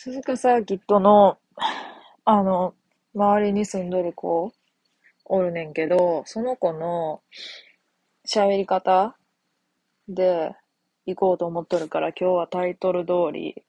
鈴鹿サーキットの、あの、周りに住んどる子、おるねんけど、その子の喋り方で行こうと思っとるから、今日はタイトル通り、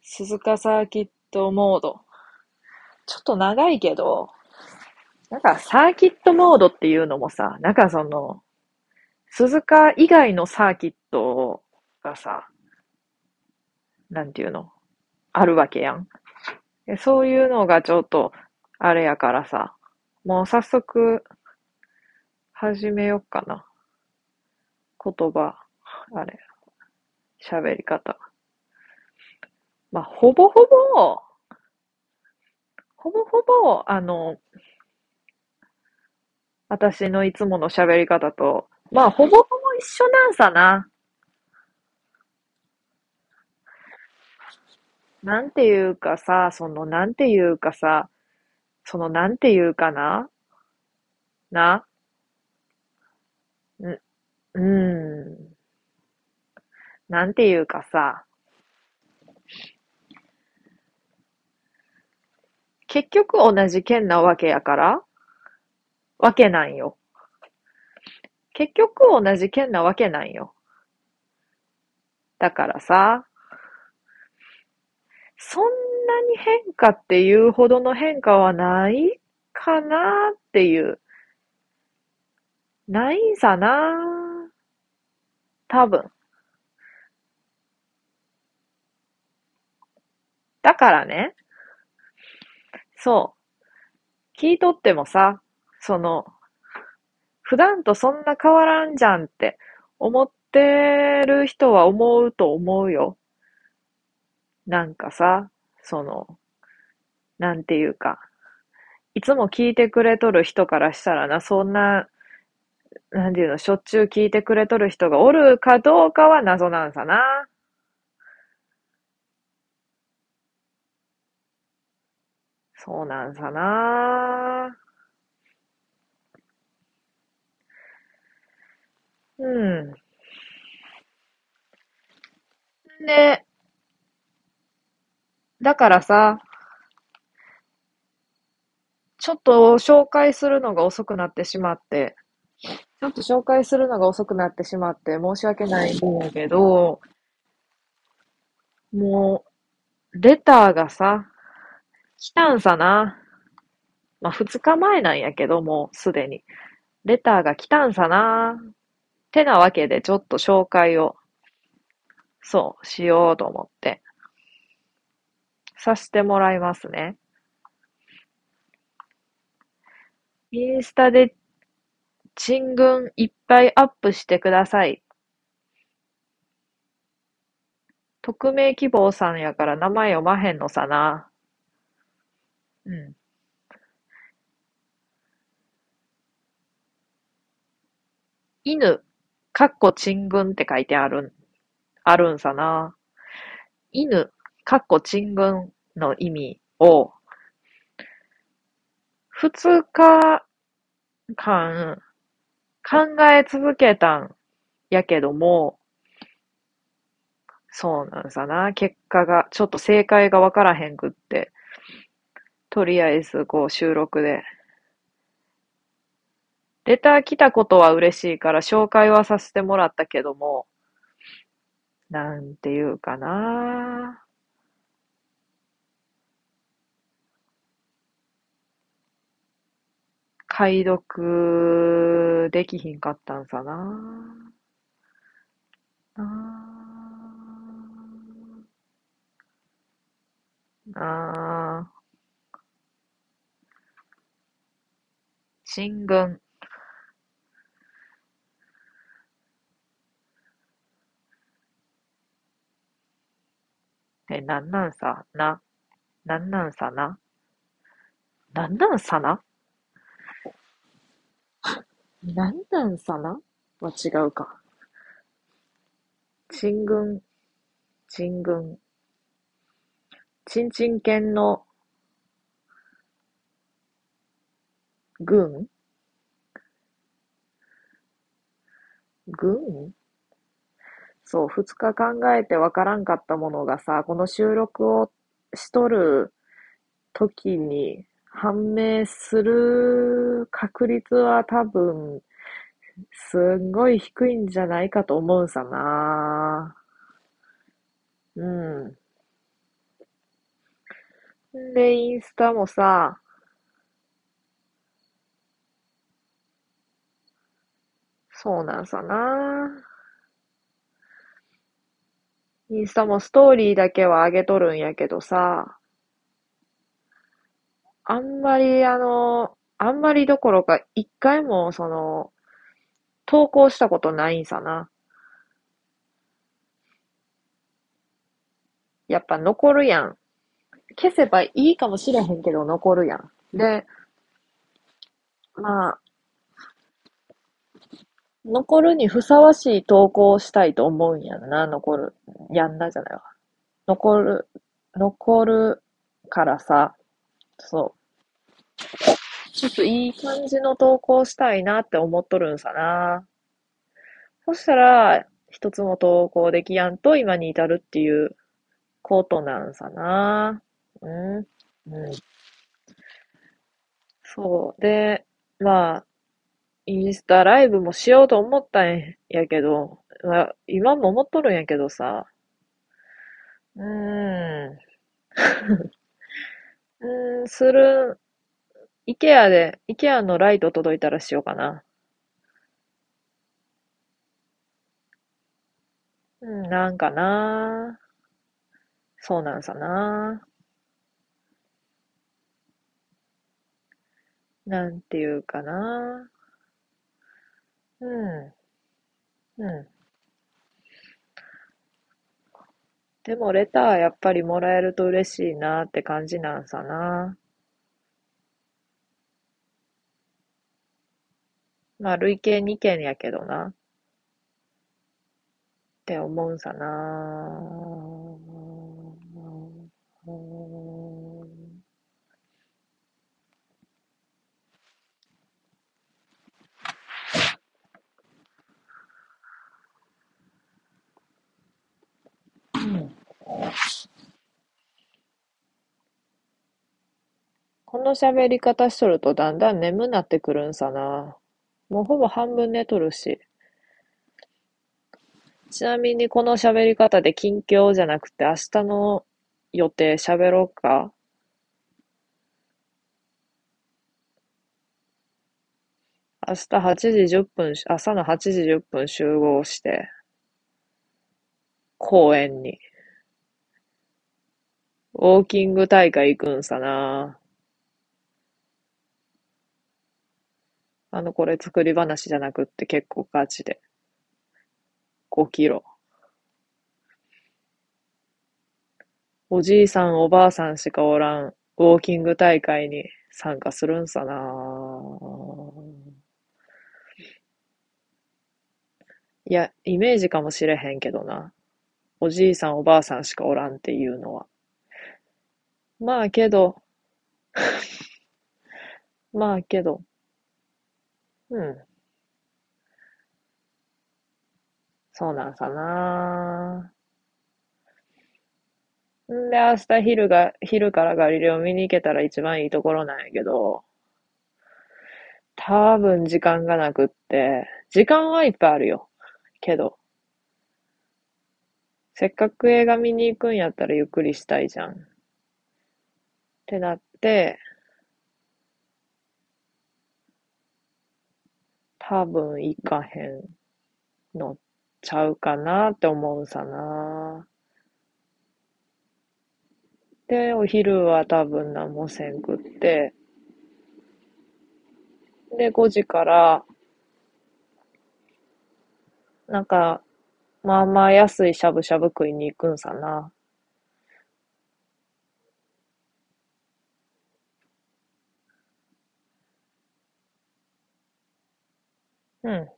鈴鹿サーキットモード。ちょっと長いけど、なんかサーキットモードっていうのもさ、なんかその、鈴鹿以外のサーキットがさ、なんていうの？あるわけやん。そういうのがちょっと、あれやからさ、もう早速、始めよっかな。言葉、あれ、喋り方。まあ、ほぼほぼ、ほぼほぼ、あの、私のいつもの喋り方と、まあ、ほぼほぼ一緒なんさな。なんていうかさ、その、なんていうかさ、その、なんていうかなな、ん、うん、なんていうかさ、結局同じ県なわけやからわけなんよ。結局同じ県なわけなんよ。だからさ、そんなに変化っていうほどの変化はないかなっていう。ないんさな？多分。だからね、そう。聞いとってもさ、その、普段とそんな変わらんじゃんって思ってる人は思うと思うよ。なんかさ、その、なんていうか、いつも聞いてくれとる人からしたらな、そんな、なんていうの、しょっちゅう聞いてくれとる人がおるかどうかは謎なんさな。そうなんさな。うん。で、だからさ、ちょっと紹介するのが遅くなってしまって、ちょっと紹介するのが遅くなってしまって申し訳ないんだけど、もう、レターがさ、来たんさな。まあ、二日前なんやけどもう、すでに。レターが来たんさな。てなわけで、ちょっと紹介を、そう、しようと思って。させてもらいますね。インスタで沈群いっぱいアップしてください。匿名希望さんやから名前読まへんのさな。うん。犬、かっこ沈群って書いてあるん、あるんさな。犬、かっこ沈群の意味を、二日間考え続けたんやけども、そうなんさな。結果が、ちょっと正解がわからへんくって、とりあえずこう収録で。レター来たことは嬉しいから紹介はさせてもらったけども、なんていうかな。解読できひんかったんさな。ああ。進軍え、なんなんさな。なんなんさな。なんなんさな？なんなんさな？は違うか。進軍、進軍。ちんちん犬の軍軍そう、二日考えてわからんかったものがさ、この収録をしとる時に判明する確率は多分、すんごい低いんじゃないかと思うさな。うん。で、インスタもさ、そうなんさな。インスタもストーリーだけは上げとるんやけどさ、あんまりあの、あんまりどころか一回もその、投稿したことないんさな。やっぱ残るやん。消せばいいかもしれへんけど残るやん。で、まあ、残るにふさわしい投稿をしたいと思うんやな、残る。やんなじゃないわ。残る、残るからさ、そう。ちょっといい感じの投稿したいなって思っとるんさな。そしたら、一つも投稿できやんと今に至るっていうことなんさな。うん。うん。そう。で、まあ、インスタライブもしようと思ったんやけど、まあ、今も思っとるんやけどさ、うーん、うーん、する、イケアで、イケアのライト届いたらしようかな。うん、なんかな。そうなんさな。なんていうかな。うん、うん。でもレターやっぱりもらえると嬉しいなって感じなんさな。まあ累計2件やけどな。って思うんさな。の喋り方しとるとだんだん眠なってくるんさな。もうほぼ半分寝とるし。ちなみにこの喋り方で近況じゃなくて明日の予定喋ろうか？明日8時10分、朝の8時10分集合して、公園に、ウォーキング大会行くんさな。あの、これ作り話じゃなくって結構ガチで。5キロ。おじいさんおばあさんしかおらんウォーキング大会に参加するんさないや、イメージかもしれへんけどな。おじいさんおばあさんしかおらんっていうのは。まあけど、まあけど、うん。そうなんさな。んで、明日昼が、昼からガリレオ見に行けたら一番いいところなんやけど、多分時間がなくって、時間はいっぱいあるよ。けど、せっかく映画見に行くんやったらゆっくりしたいじゃん。ってなって、多分行かへんのちゃうかなって思うさな。で、お昼は多分何もせんくって、で、5時から、なんか、まあまあ安いしゃぶしゃぶ食いに行くんさな。うん。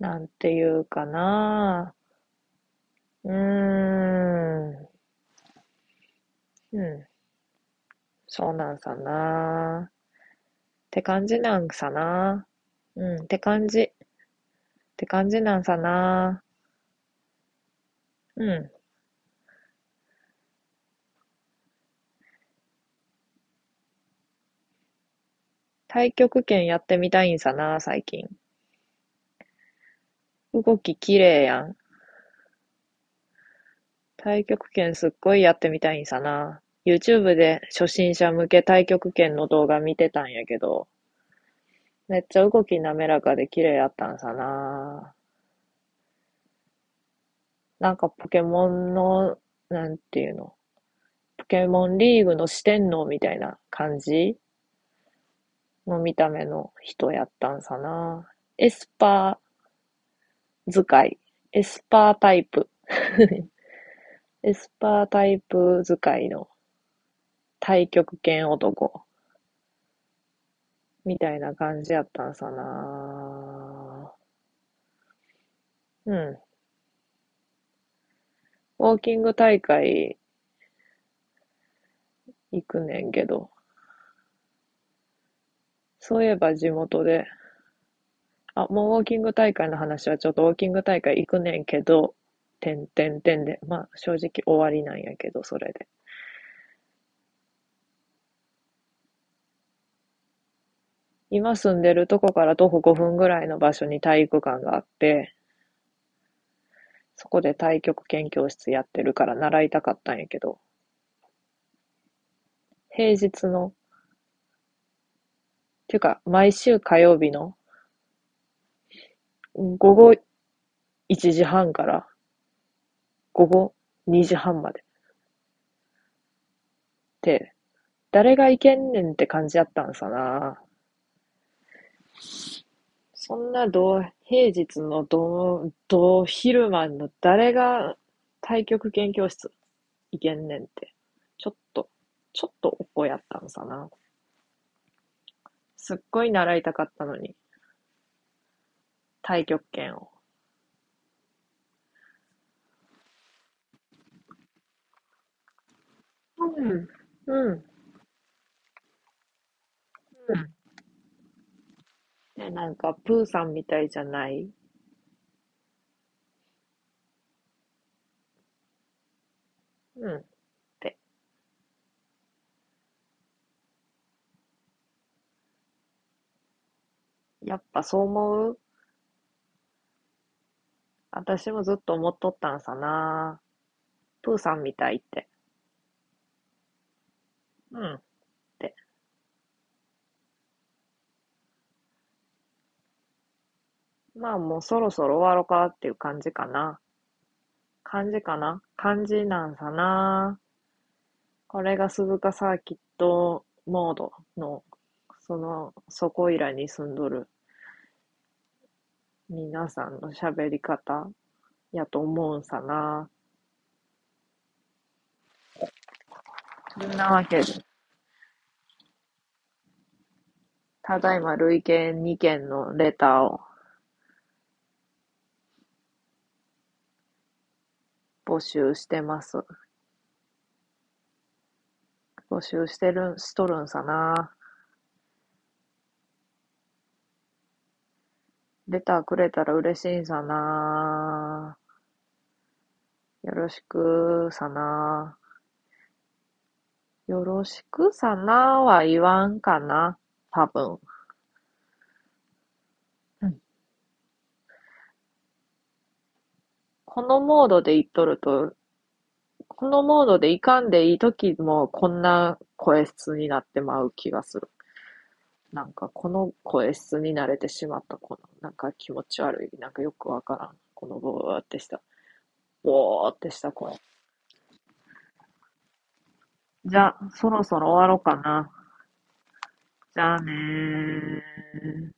なんていうかな。うーん。うん。そうなんさな。って感じなんさな。うん、って感じ。って感じなんさな。うん。太極拳やってみたいんさな、最近。動き綺麗やん。太極拳すっごいやってみたいんさな。YouTube で初心者向け太極拳の動画見てたんやけど、めっちゃ動き滑らかで綺麗やったんさな。なんかポケモンの、なんていうの、ポケモンリーグの四天王みたいな感じ？の見た目の人やったんさな。エスパー使い。エスパータイプ。エスパータイプ使いの太極拳男。みたいな感じやったんさな。うん。ウォーキング大会行くねんけど、そういえば地元で、あ、もうウォーキング大会の話はちょっとウォーキング大会行くねんけど、てんてんてんで、まあ正直終わりなんやけど、それで。今住んでるとこから徒歩5分ぐらいの場所に体育館があって、そこで太極拳教室やってるから習いたかったんやけど、平日の、ていうか、毎週火曜日の、午後1時半から午後2時半まで。で、誰が行けんねんって感じやったんさな。そんな同平日の同、同昼間の誰が太極拳教室行けんねんって、ちょっと、ちょっとおこやったんさな。すっごい習いたかったのに。太極拳を。うん、うん、うん。ね、なんか、プーさんみたいじゃない？うん。やっぱそう思う？私もずっと思っとったんさな。プーさんみたいって。うん。って。まあもうそろそろ終わろうかっていう感じかな。感じかな？感じなんさな。これが鈴鹿サーキットモードの、その、そこいらに住んどる皆さんの喋り方やと思うんさな。そんなわけで、ただいま累計2件のレターを募集してます。募集してるん、しとるんさな。レターくれたら嬉しいんさな。よろしくさな。よろしくさなは言わんかな。多分。うんこのモードで言っとると、このモードでいかんでいい時もこんな声質になってまう気がする。なんかこの声質に慣れてしまったこのなんか気持ち悪い、なんかよくわからん。このボーってした、ボーってした声。じゃあ、そろそろ終わろうかな。じゃあねー。